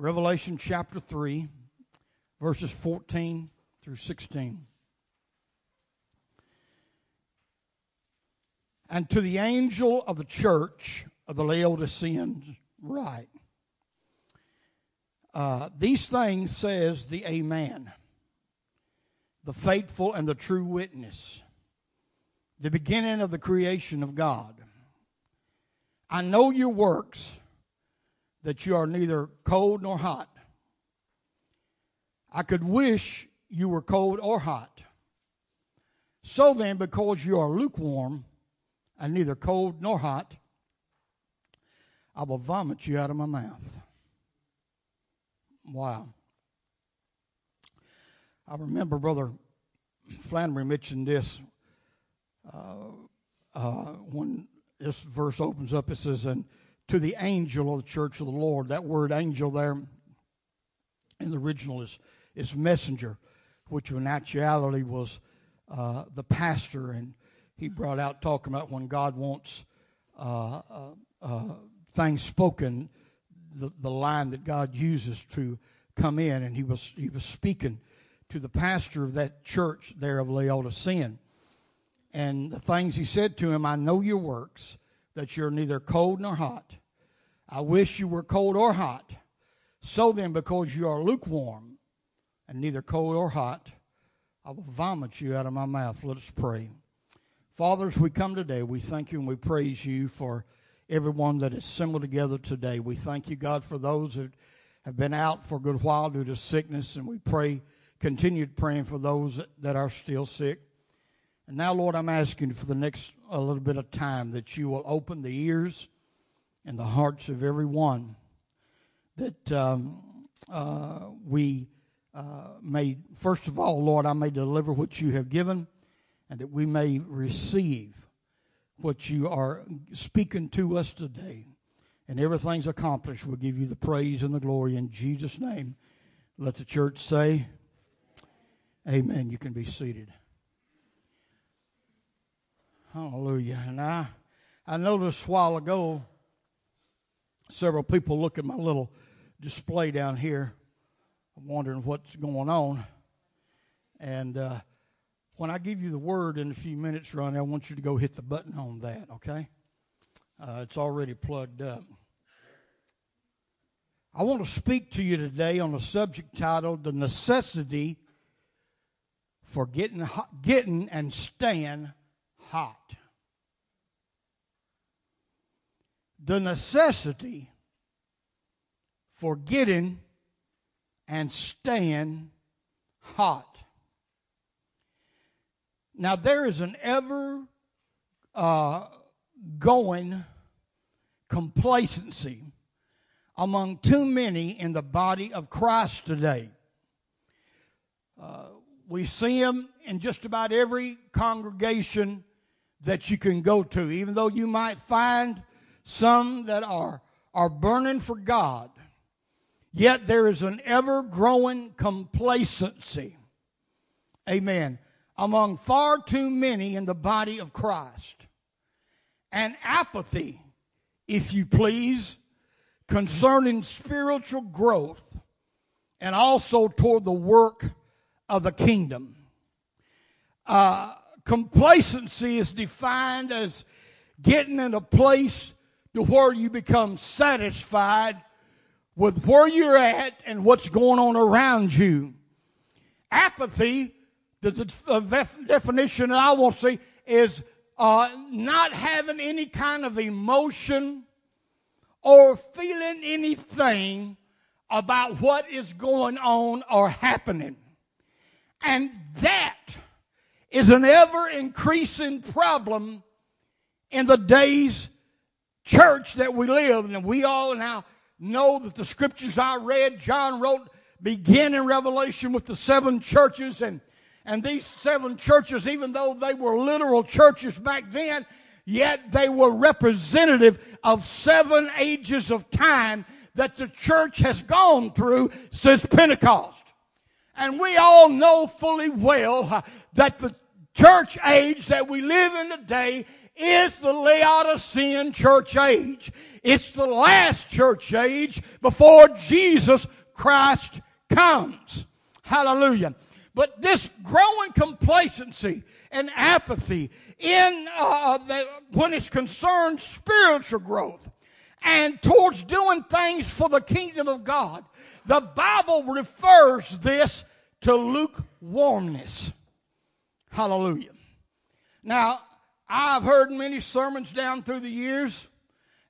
Revelation chapter 3, verses 14 through 16. And to the angel of the church of the Laodiceans, write uh, These things says the Amen, the faithful and the true witness, the beginning of the creation of God. I know your works, that you are neither cold nor hot. I could wish you were cold or hot. So then, because you are lukewarm and neither cold nor hot, I will vomit you out of my mouth. Wow. I remember Brother Flannery mentioned this uh, uh, when this verse opens up. It says, And to the angel of the church of the Lord. That word angel there in the original is, is messenger, which in actuality was uh, the pastor. And he brought out talking about when God wants uh, uh, uh, things spoken, the, the line that God uses to come in. And he was, he was speaking to the pastor of that church there of Laodicea. And the things he said to him, I know your works, that you're neither cold nor hot. I wish you were cold or hot. So then, because you are lukewarm and neither cold or hot, I will vomit you out of my mouth. Let us pray. Fathers, we come today, we thank you and we praise you for everyone that is assembled together today. We thank you, God, for those that have been out for a good while due to sickness, and we pray, continued praying for those that are still sick. And now, Lord, I'm asking for the next a little bit of time that you will open the ears and the hearts of everyone that um, uh, we uh, may, first of all, Lord, I may deliver what you have given and that we may receive what you are speaking to us today. And everything's accomplished. We'll give you the praise and the glory in Jesus' name. Let the church say, Amen. You can be seated. Hallelujah. And I, I noticed a while ago several people look at my little display down here, wondering what's going on. And uh, when I give you the word in a few minutes, Ronnie, I want you to go hit the button on that, okay? Uh, it's already plugged up. I want to speak to you today on a subject titled The Necessity for Getting, getting and Staying Hot. the necessity for getting and staying hot. Now, there is an ever uh, going complacency among too many in the body of Christ today. Uh, we see them in just about every congregation that you can go to, even though you might find some that are, are burning for God, yet there is an ever growing complacency. Amen. Among far too many in the body of Christ. And apathy, if you please, concerning spiritual growth and also toward the work of the kingdom. Uh, complacency is defined as getting in a place to where you become satisfied with where you're at and what's going on around you. Apathy, the, definition I want to see is uh, not having any kind of emotion or feeling anything about what is going on or happening. And that is an ever increasing problem in the days church that we live. And we all now know that the scriptures I read, John wrote, begin in Revelation with the seven churches. And, and these seven churches, even though they were literal churches back then, yet they were representative of seven ages of time that the church has gone through since Pentecost. And we all know fully well uh, that the church age that we live in today is the Laodicean church age. It's the last church age before Jesus Christ comes. Hallelujah. But this growing complacency and apathy in uh, the, when it's concerned spiritual growth and towards doing things for the kingdom of God, the Bible refers this to lukewarmness. Hallelujah. Now, I've heard many sermons down through the years,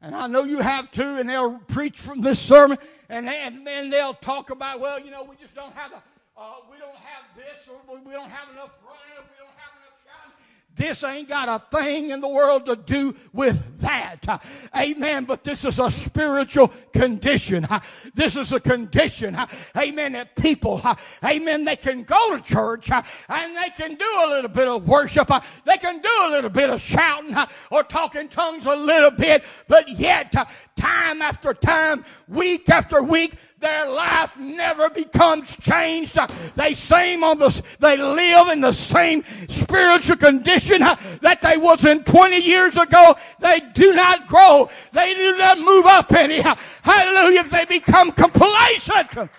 and I know you have too, and they'll preach from this sermon, and, and, and they'll talk about, well, you know, we just don't have the, uh, we don't have this, or we don't have enough running, we don't have enough shouting. This ain't got a thing in the world to do with that. Amen. But this is a spiritual condition. This is a condition. Amen. That people, amen, they can go to church and they can do a little bit of worship. They can do a little bit of shouting or talking tongues a little bit. But yet, time after time, week after week, their life never becomes changed. They same on the, they live in the same spiritual condition that they was in 20 years ago. They do not grow. They do not move up any. Hallelujah. They become complacent.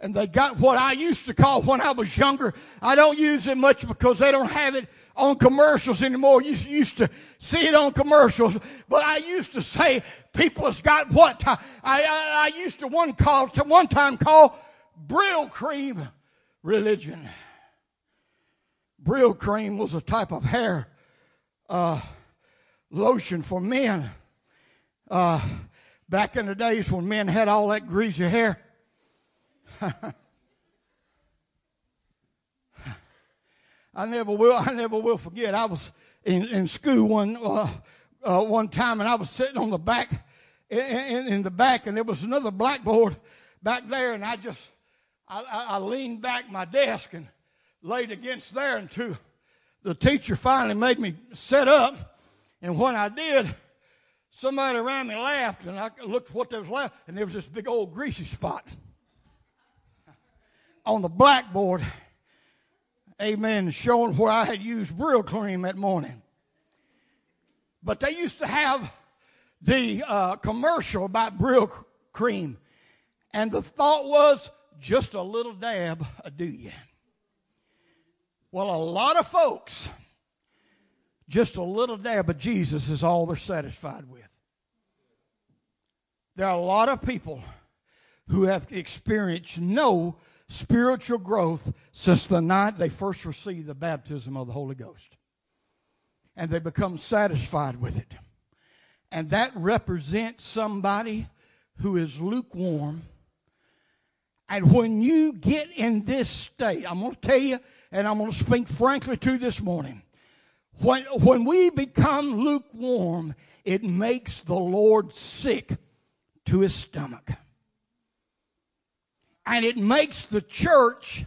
And they got what I used to call when I was younger. I don't use it much because they don't have it on commercials anymore. You used to see it on commercials, but I used to say people has got what I, I, I used to one call to one time call Brylcreem religion. Brylcreem was a type of hair uh, lotion for men. Uh, back in the days when men had all that greasy hair. I never will. I never will forget. I was in, in school one uh, uh, one time, and I was sitting on the back in, in, in, the back, and there was another blackboard back there, and I just I, I, I leaned back my desk and laid against there until the teacher finally made me sit up, and when I did, somebody around me laughed, and I looked what there was left, and there was this big old greasy spot on the blackboard amen, showing where I had used Brylcreem that morning. But they used to have the uh, commercial about Brill cream, and the thought was just a little dab do you. Well, a lot of folks, just a little dab of Jesus is all they're satisfied with. There are a lot of people who have experienced no spiritual growth since the night they first received the baptism of the Holy Ghost. And they become satisfied with it. And that represents somebody who is lukewarm. And when you get in this state, I'm going to tell you, and I'm going to speak frankly to you this morning. When, when we become lukewarm, it makes the Lord sick to his stomach and it makes the church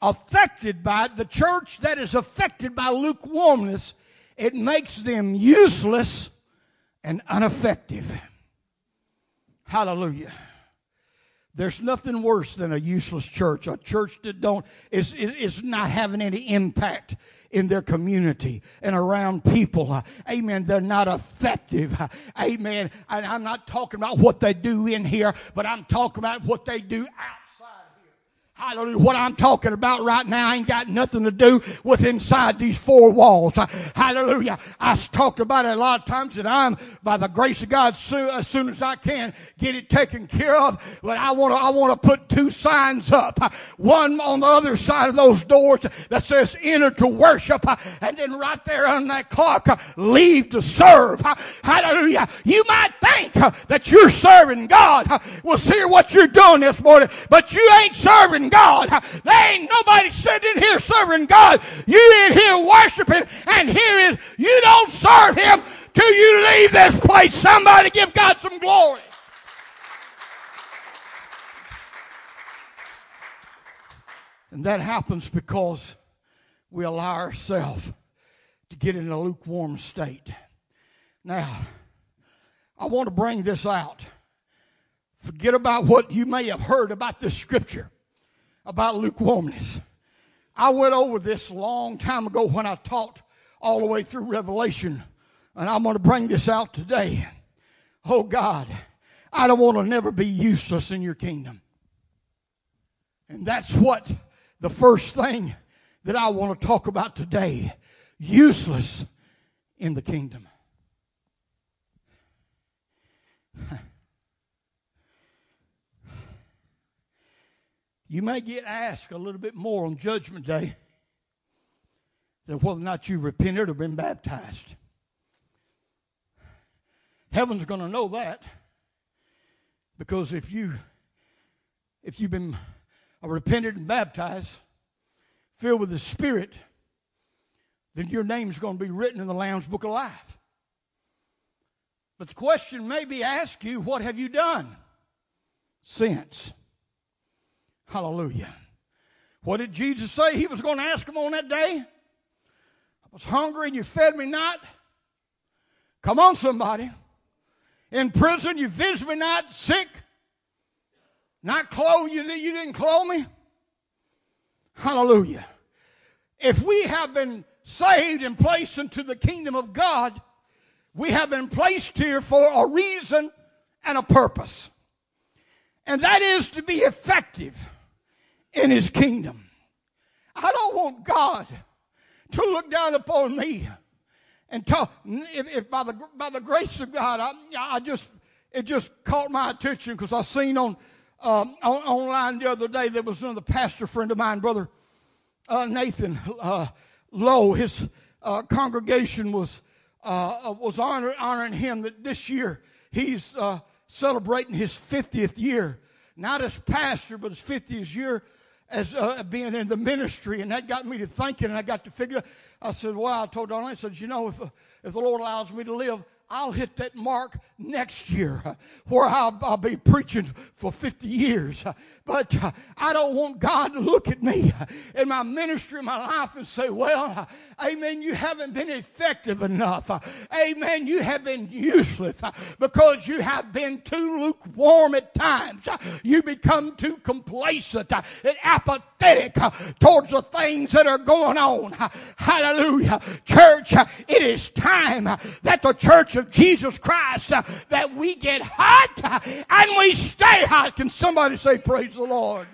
affected by it, the church that is affected by lukewarmness, it makes them useless and ineffective. Hallelujah. There's nothing worse than a useless church. A church that don't is is not having any impact in their community and around people. Amen. They're not effective. Amen. And I'm not talking about what they do in here, but I'm talking about what they do out Hallelujah. What I'm talking about right now ain't got nothing to do with inside these four walls. Uh, hallelujah. I talked about it a lot of times and I'm, by the grace of God, as soon as I can, get it taken care of. But I want to, I want to put two signs up. Uh, one on the other side of those doors that says enter to worship. Uh, and then right there on that clock, leave to serve. Hallelujah. You might think that you're serving God. We'll see what you're doing this morning, but you ain't serving God. There ain't nobody sitting here serving God. You in here worshiping, and here is you don't serve Him till you leave this place. Somebody give God some glory. And that happens because we allow ourselves to get in a lukewarm state. Now, I want to bring this out. Forget about what you may have heard about this scripture about lukewarmness. I went over this long time ago when I taught all the way through Revelation. And I'm going to bring this out today. Oh God, I don't want to never be useless in your kingdom. And that's what the first thing that I want to talk about today useless in the kingdom. You may get asked a little bit more on Judgment Day than whether or not you've repented or been baptized. Heaven's going to know that because if you if you've been repented and baptized, filled with the Spirit, then your name's going to be written in the Lamb's Book of Life. But the question may be asked you, what have you done since? Hallelujah. What did Jesus say he was going to ask them on that day? I was hungry and you fed me not. Come on, somebody. In prison, you visited me not. Sick, not clothed, you, you didn't clothe me. Hallelujah. If we have been saved and placed into the kingdom of God, we have been placed here for a reason and a purpose. And that is to be effective in his kingdom. I don't want God to look down upon me and talk. If, if by the by the grace of God, I, I just it just caught my attention because I seen on, um, on online the other day there was another pastor friend of mine, brother uh, Nathan uh, Lowe. His uh, congregation was uh, was honor, honoring him that this year he's uh, celebrating his 50th year, not as pastor, but his 50th year as uh, being in the ministry, and that got me to thinking, and I got to figure. Out I said, "Well," I told Darlene, I said, "You know, if if the Lord allows me to live, I'll hit that mark next year where I'll, I'll, be preaching for 50 years. But uh, I don't want God to look at me in my ministry, in my life, and say, Well, uh, amen, you haven't been effective enough. Uh, amen, you have been useless uh, because you have been too lukewarm at times. You become too complacent and apathetic towards the things that are going on. Hallelujah. Church, it is time that the church of Jesus Christ uh, that we get hot uh, and we stay hot. Can somebody say, Praise the Lord?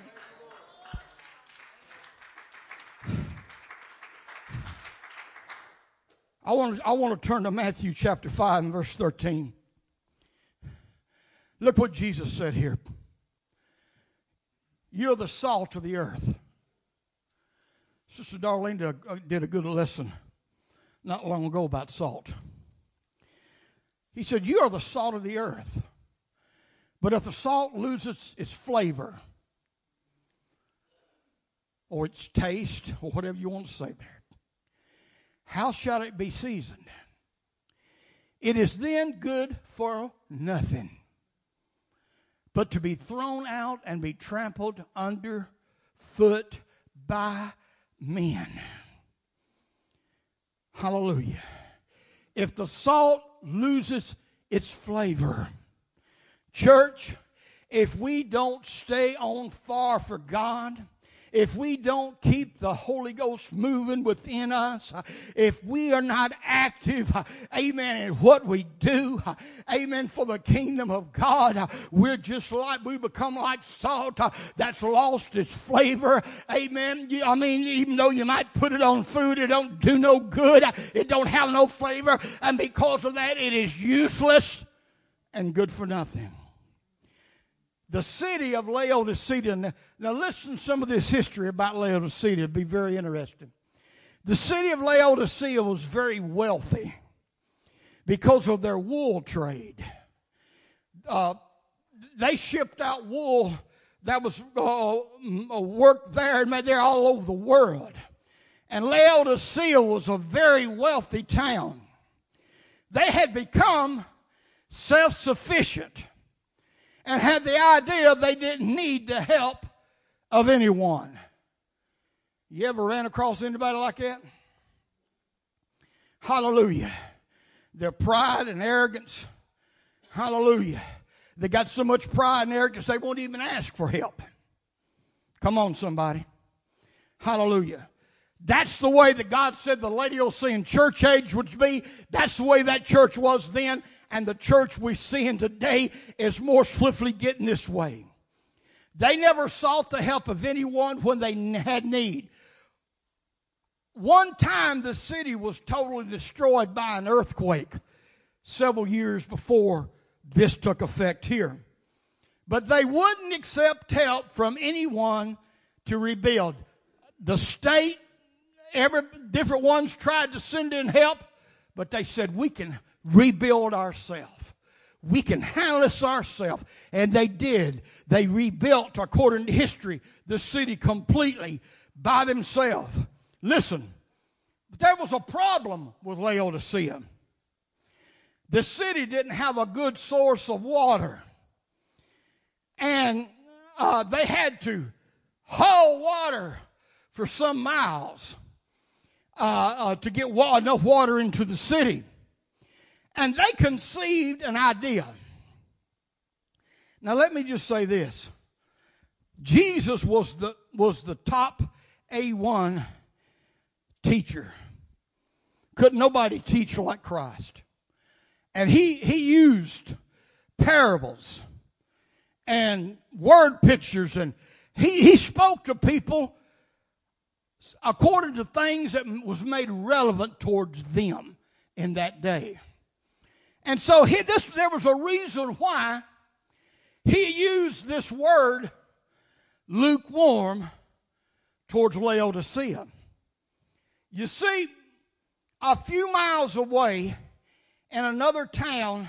I want, to, I want to turn to Matthew chapter 5 and verse 13. Look what Jesus said here. You're the salt of the earth. Sister Darlene did a, did a good lesson not long ago about salt. He said, You are the salt of the earth. But if the salt loses its flavor, or its taste, or whatever you want to say there, how shall it be seasoned? It is then good for nothing, but to be thrown out and be trampled under foot by men. Hallelujah. If the salt loses its flavor. Church, if we don't stay on far for God, if we don't keep the Holy Ghost moving within us, if we are not active, amen, in what we do, amen, for the kingdom of God, we're just like, we become like salt that's lost its flavor, amen. I mean, even though you might put it on food, it don't do no good, it don't have no flavor, and because of that, it is useless and good for nothing the city of Laodicea. Now, listen to some of this history about Laodicea. It'd be very interesting. The city of Laodicea was very wealthy because of their wool trade. Uh, they shipped out wool that was uh, worked there and made there all over the world. And Laodicea was a very wealthy town. They had become self sufficient and had the idea they didn't need the help of anyone. You ever ran across anybody like that? Hallelujah. Their pride and arrogance. Hallelujah. They got so much pride and arrogance they won't even ask for help. Come on, somebody. Hallelujah. That's the way that God said the Laodicean church age would be. That's the way that church was then. And the church we're seeing today is more swiftly getting this way. They never sought the help of anyone when they had need. One time the city was totally destroyed by an earthquake several years before this took effect here. But they wouldn't accept help from anyone to rebuild. The state, every different ones tried to send in help, but they said we can rebuild ourselves. We can handle this ourselves. And they did. They rebuilt, according to history, the city completely by themselves. Listen, there was a problem with Laodicea. The city didn't have a good source of water. And uh, they had to haul water for some miles uh, uh, to get wa- enough water into the city. And they conceived an idea. Now, let me just say this Jesus was the, was the top A1 teacher. Couldn't nobody teach like Christ. And he, he used parables and word pictures and he, he spoke to people according to things that was made relevant towards them in that day. And so he, this, there was a reason why he used this word lukewarm towards Laodicea. You see, a few miles away in another town,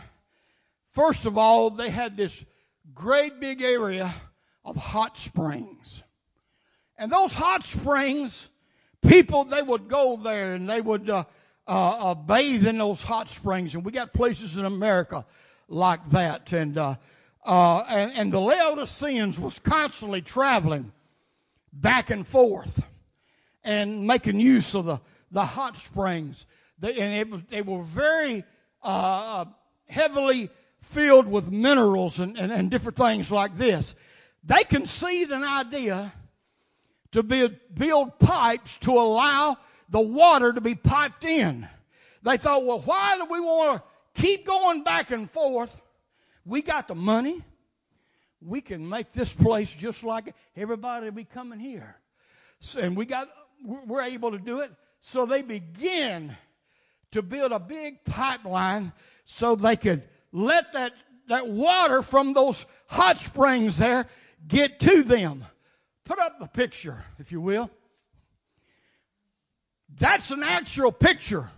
first of all, they had this great big area of hot springs. And those hot springs, people, they would go there and they would uh, uh, uh, bathe in those hot springs, and we got places in America like that. And uh, uh, and, and the Laodiceans was constantly traveling back and forth and making use of the the hot springs. They, and it was, they were very uh, heavily filled with minerals and, and, and different things like this. They conceived an idea to build, build pipes to allow the water to be piped in. They thought, well, why do we want to keep going back and forth? We got the money. We can make this place just like everybody be coming here. So, and we got, we're able to do it. So they begin to build a big pipeline so they could let that, that water from those hot springs there get to them. Put up the picture, if you will. That's an actual picture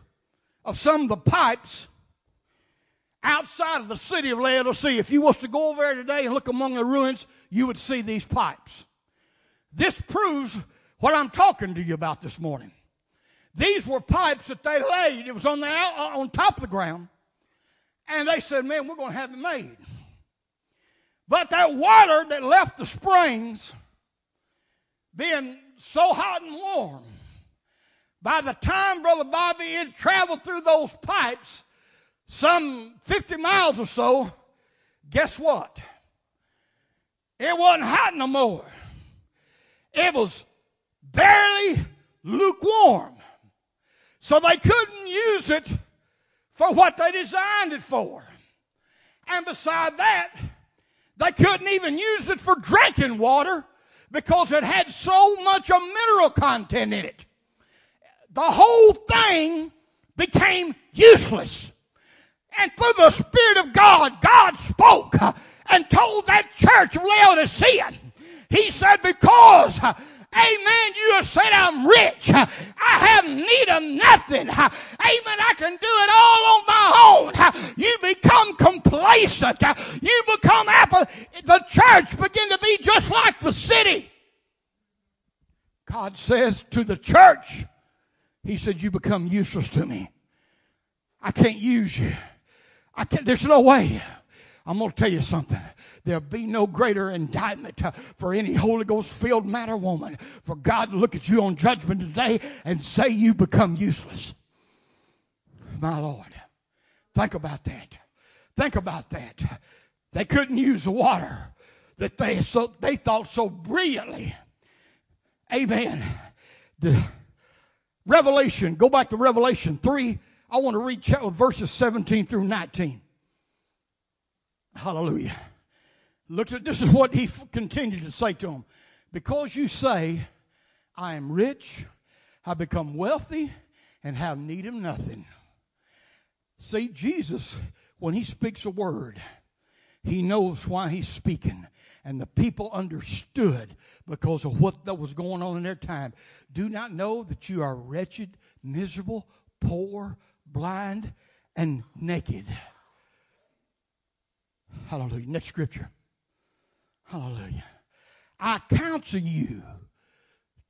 of some of the pipes outside of the city of Laodicea. If you was to go over there today and look among the ruins, you would see these pipes. This proves what I'm talking to you about this morning. These were pipes that they laid. It was on the on top of the ground, and they said, "Man, we're going to have it made." But that water that left the springs, being so hot and warm, by the time Brother Bobby had traveled through those pipes, some 50 miles or so, guess what? It wasn't hot no more. It was barely lukewarm. So they couldn't use it for what they designed it for. And beside that, they couldn't even use it for drinking water because it had so much of mineral content in it the whole thing became useless. And through the Spirit of God, God spoke and told that church of Laodicea, He said, because Amen. You have said I'm rich. I have need of nothing. Amen. I can do it all on my own. You become complacent. You become apple. The church begin to be just like the city. God says to the church, he said, You become useless to me. I can't use you. I can't, there's no way. I'm going to tell you something. There'll be no greater indictment uh, for any Holy Ghost filled man or woman for God to look at you on judgment today and say you become useless. My Lord. Think about that. Think about that. They couldn't use the water that they so they thought so brilliantly. Amen. The Revelation, go back to Revelation 3. I want to read verses 17 through 19. Hallelujah. Look at this is what he continued to say to him. Because you say, I am rich, I become wealthy, and have need of nothing. See, Jesus, when he speaks a word, he knows why he's speaking. And the people understood because of what that was going on in their time. Do not know that you are wretched, miserable, poor, blind, and naked. Hallelujah. Next scripture. Hallelujah. I counsel you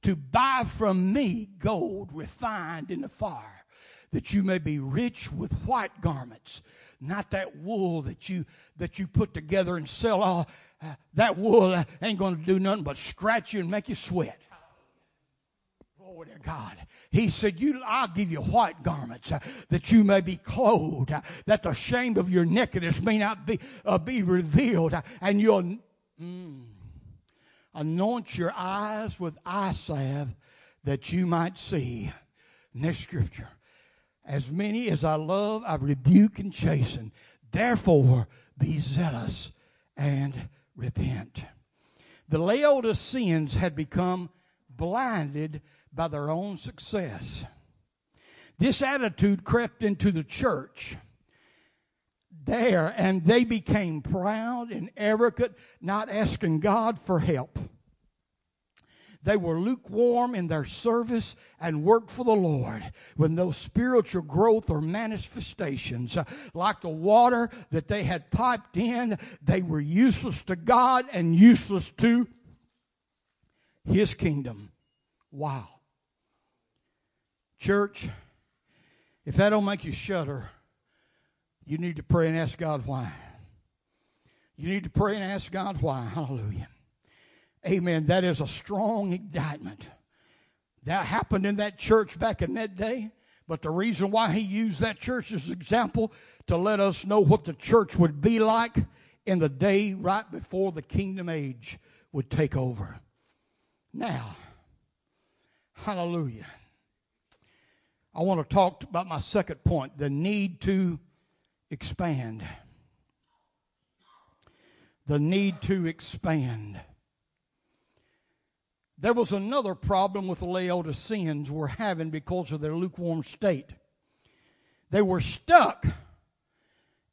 to buy from me gold refined in the fire, that you may be rich with white garments, not that wool that you that you put together and sell all. Uh, that wool ain't going to do nothing but scratch you and make you sweat. Glory to God. He said, you, I'll give you white garments uh, that you may be clothed, uh, that the shame of your nakedness may not be, uh, be revealed, uh, and you'll mm, anoint your eyes with eye salve that you might see. Next scripture. As many as I love, I rebuke and chasten. Therefore, be zealous and repent. The Laodiceans had become blinded by their own success. This attitude crept into the church there and they became proud and arrogant, not asking God for help. They were lukewarm in their service and work for the Lord when those spiritual growth or manifestations, uh, like the water that they had piped in, they were useless to God and useless to His kingdom. Wow. Church, if that don't make you shudder, you need to pray and ask God why. You need to pray and ask God why. Hallelujah. Amen. That is a strong indictment. That happened in that church back in that day. But the reason why he used that church as an example to let us know what the church would be like in the day right before the kingdom age would take over. Now, hallelujah. I want to talk about my second point the need to expand. The need to expand. There was another problem with the Laodiceans were having because of their lukewarm state. They were stuck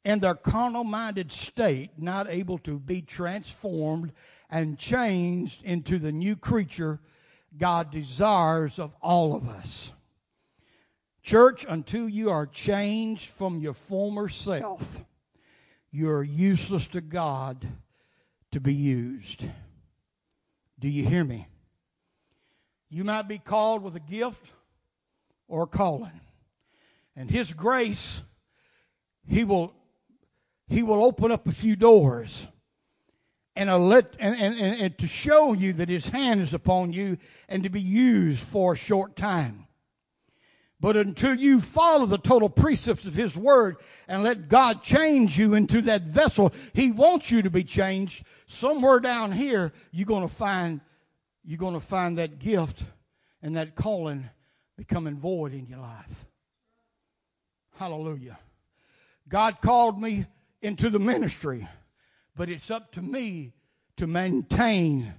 in their carnal minded state, not able to be transformed and changed into the new creature God desires of all of us. Church, until you are changed from your former self, you're useless to God to be used. Do you hear me? You might be called with a gift or a calling. And His grace, He will, He will open up a few doors and, let, and, and, and to show you that His hand is upon you and to be used for a short time. But until you follow the total precepts of His Word and let God change you into that vessel He wants you to be changed, somewhere down here, you're going to find you're going to find that gift and that calling becoming void in your life. Hallelujah. God called me into the ministry, but it's up to me to maintain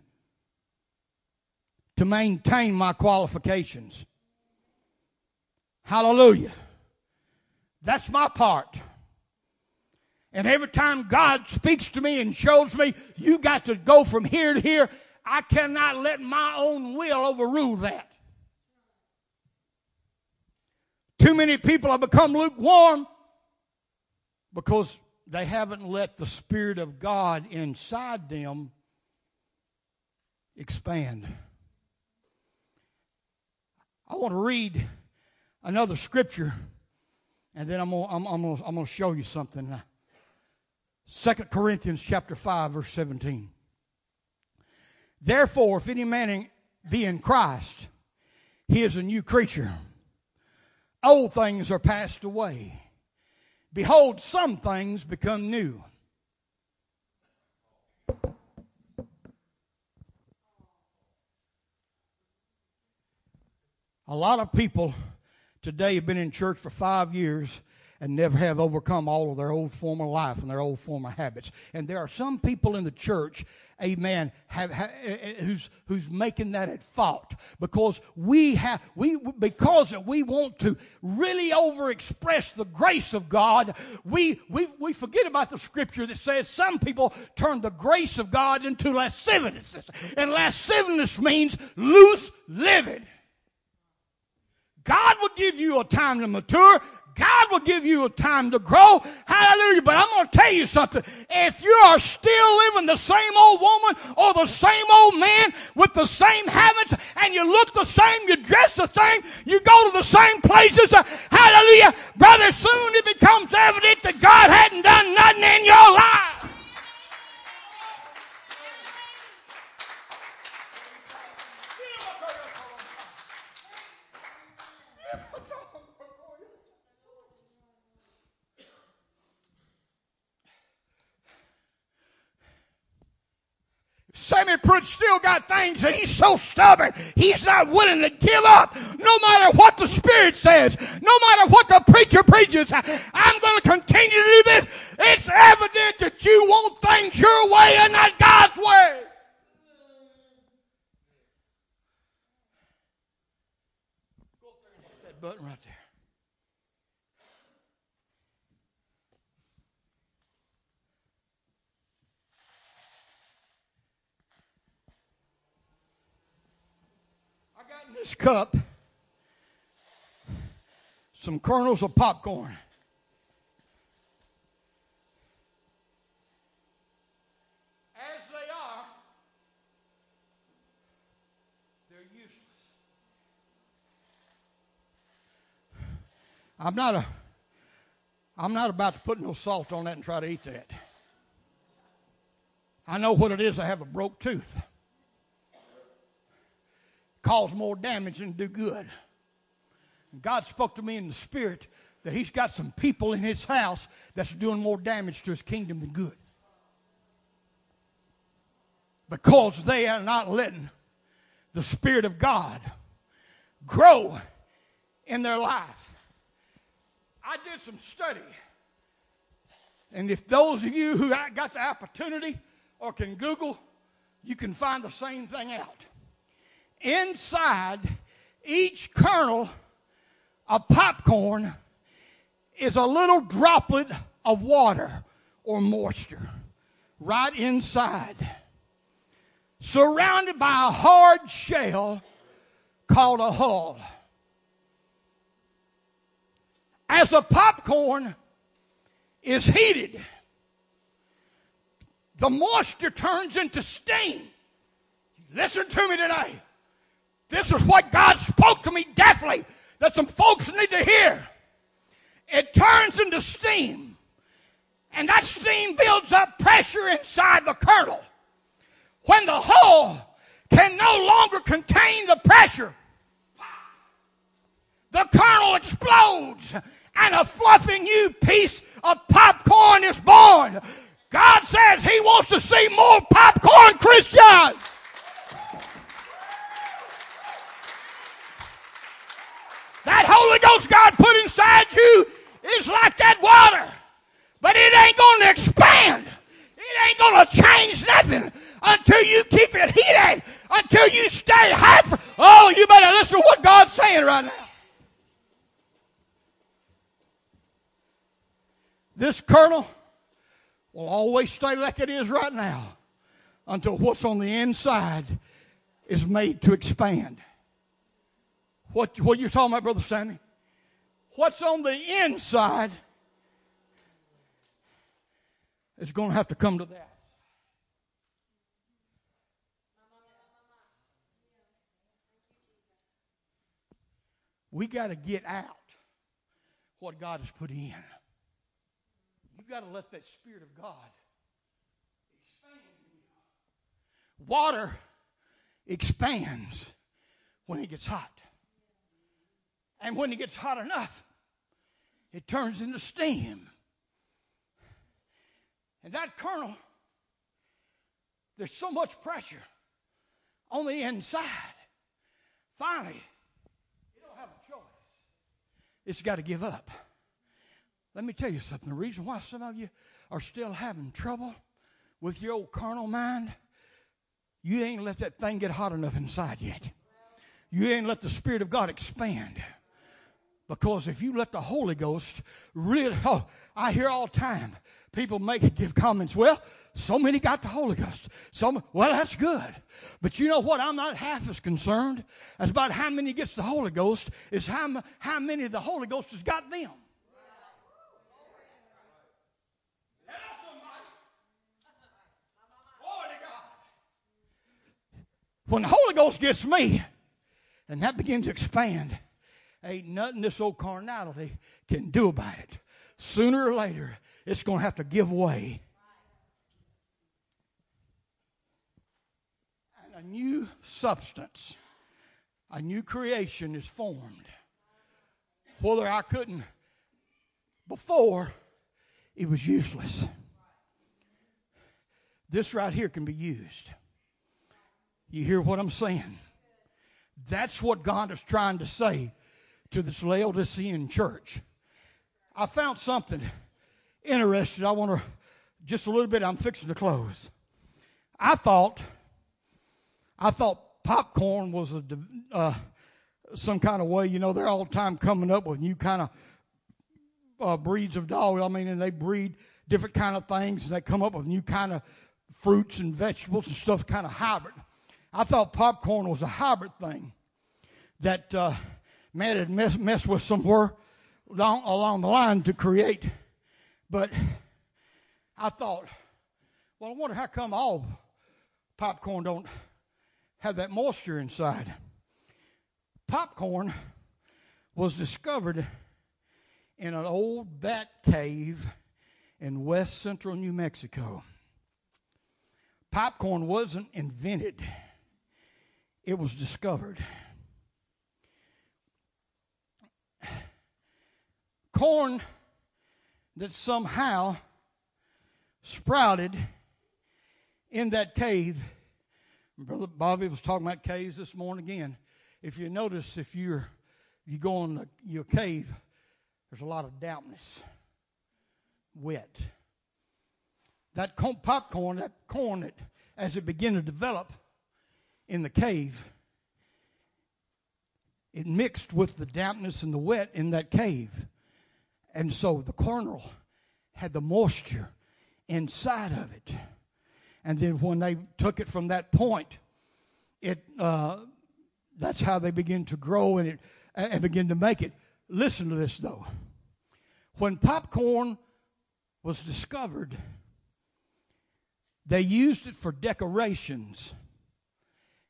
to maintain my qualifications. Hallelujah. That's my part. And every time God speaks to me and shows me you got to go from here to here, I cannot let my own will overrule that. Too many people have become lukewarm because they haven't let the Spirit of God inside them expand. I want to read another scripture, and then I'm going I'm, I'm to show you something. Second Corinthians chapter 5, verse 17. Therefore, if any man be in Christ, he is a new creature. Old things are passed away. Behold, some things become new. A lot of people today have been in church for five years and never have overcome all of their old former life and their old former habits. And there are some people in the church, amen, have, have, eh, eh, who's, who's making that at fault because we have, we, because we want to really overexpress the grace of God, we, we, we forget about the scripture that says some people turn the grace of God into lasciviousness. And lasciviousness means loose living. God will give you a time to mature. God will give you a time to grow. Hallelujah. But I'm going to tell you something. If you are still living the same old woman or the same old man with the same habits and you look the same, you dress the same, you go to the same places, uh, hallelujah, brother, soon it becomes evident that God hadn't done nothing in your life. Sammy Pruitt still got things and he's so stubborn. He's not willing to give up no matter what the Spirit says, no matter what the preacher preaches. I'm going to continue to do this. It's evident that you want things your way and not God's way. That button right there. This cup some kernels of popcorn. As they are, they're useless. I'm not a I'm not about to put no salt on that and try to eat that. I know what it is to have a broke tooth cause more damage than do good. God spoke to me in the spirit that He's got some people in His house that's doing more damage to His kingdom than good. Because they are not letting the Spirit of God grow in their life. I did some study. And if those of you who got the opportunity or can Google, you can find the same thing out inside each kernel of popcorn is a little droplet of water or moisture right inside, surrounded by a hard shell called a hull. As the popcorn is heated, the moisture turns into steam. Listen to me today. This is what God spoke to me definitely that some folks need to hear. It turns into steam. And that steam builds up pressure inside the kernel. When the hull can no longer contain the pressure, the kernel explodes and a fluffy new piece of popcorn is born. God says He wants to see more popcorn Christians. That Holy Ghost God put inside you is like that water. But it ain't going to expand. It ain't going to change nothing until you keep it heated, until you stay hot. oh, you better listen to what God's saying right now. This kernel will always stay like it is right now until what's on the inside is made to expand. What, what you talking about, Brother Sammy? What's on the inside is going to have to come to that. We got to get out what God has put in. You got to let that Spirit of God expand. Water expands when it gets hot. And when it gets hot enough, it turns into steam. And that kernel, there's so much pressure on the inside. Finally, it'll it's got to give up. Let me tell you something. The reason why some of you are still having trouble with your old carnal mind, you ain't let that thing get hot enough inside yet. You ain't let the Spirit of God expand. Because if you let the Holy Ghost really, oh, I hear all time people make give comments. Well, so many got the Holy Ghost. Some, well, that's good. But you know what? I'm not half as concerned as about how many gets the Holy Ghost is how how many the Holy Ghost has got them. When the Holy Ghost gets me, and that begins to expand, ain't nothing this old carnality can do about it. Sooner or later, it's going to have to give way. And a new substance, a new creation is formed. Whether I couldn't before, it was useless. This right here can be used. You hear what I'm saying? That's what God is trying to say to this Laodicean church. I found something interesting. I want to just a little bit. I'm fixing to close. I thought, I thought popcorn was a uh, some kind of way. You know, they're all the time coming up with new kind of uh, breeds of dog. I mean, and they breed different kind of things, and they come up with new kind of fruits and vegetables and stuff, kind of hybrid. I thought popcorn was a hybrid thing that uh, man had messed mess with somewhere along, along the line to create. But I thought, well, I wonder how come all popcorn don't have that moisture inside. Popcorn was discovered in an old bat cave in west central New Mexico. Popcorn wasn't invented it was discovered. Corn that somehow sprouted in that cave. Brother Bobby was talking about caves this morning again. If you notice, if you're you go in your cave, there's a lot of dampness, wet. That popcorn, that corn, that as it began to develop, in the cave, it mixed with the dampness and the wet in that cave. And so the kernel had the moisture inside of it. And then when they took it from that point, it uh, that's how they begin to grow and it and begin to make it. Listen to this though. When popcorn was discovered, they used it for decorations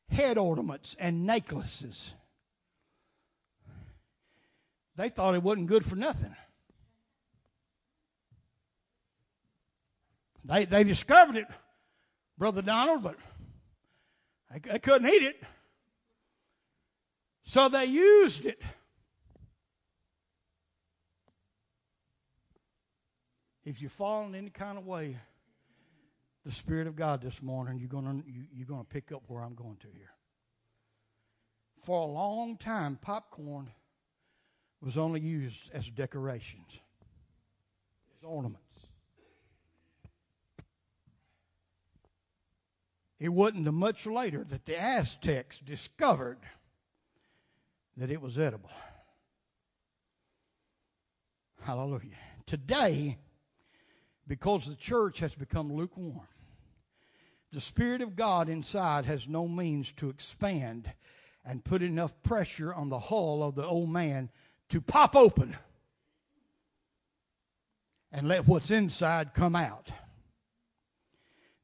head ornaments and necklaces. They thought it wasn't good for nothing. They, they discovered it, Brother Donald, but they, they couldn't eat it. So they used it. If you fall in any kind of way, the Spirit of God this morning, you're going you, you're going to pick up where I'm going to here. For a long time, popcorn was only used as decorations, as ornaments. It wasn't much later that the Aztecs discovered that it was edible. Hallelujah. Today, because the church has become lukewarm. The Spirit of God inside has no means to expand and put enough pressure on the hull of the old man to pop open and let what's inside come out.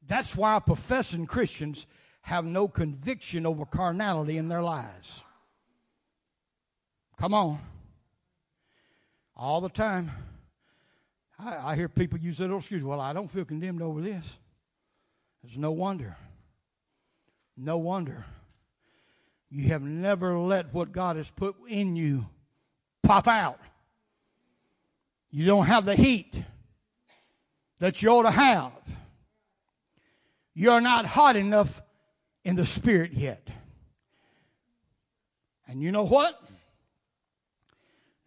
That's why professing Christians have no conviction over carnality in their lives. Come on. All the time. I, I hear people use that excuse. Well, I don't feel condemned over this. It's no wonder. No wonder. You have never let what God has put in you pop out. You don't have the heat that you ought to have. You're not hot enough in the spirit yet. And you know what?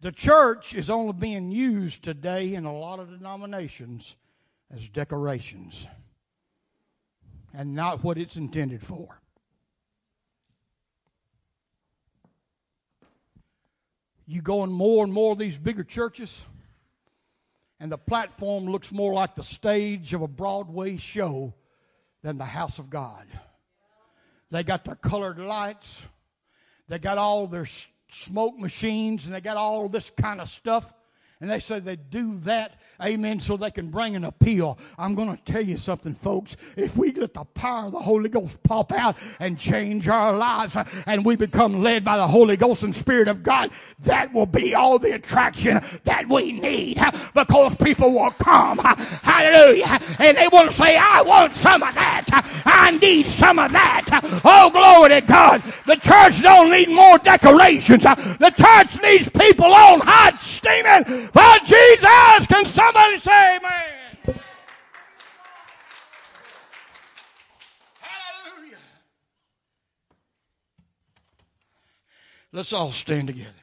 The church is only being used today in a lot of denominations as decorations and not what it's intended for. You go in more and more of these bigger churches, and the platform looks more like the stage of a Broadway show than the house of God. They got their colored lights, they got all their smoke machines, and they got all this kind of stuff. And they said they do that, amen, so they can bring an appeal. I'm going to tell you something, folks. If we let the power of the Holy Ghost pop out and change our lives and we become led by the Holy Ghost and Spirit of God, that will be all the attraction that we need because people will come. Hallelujah. And they will say, I want some of that. I need some of that. Oh, glory to God. The church don't need more decorations. The church needs people on hot steaming for Jesus. Can somebody say amen? Hallelujah. Let's all stand together.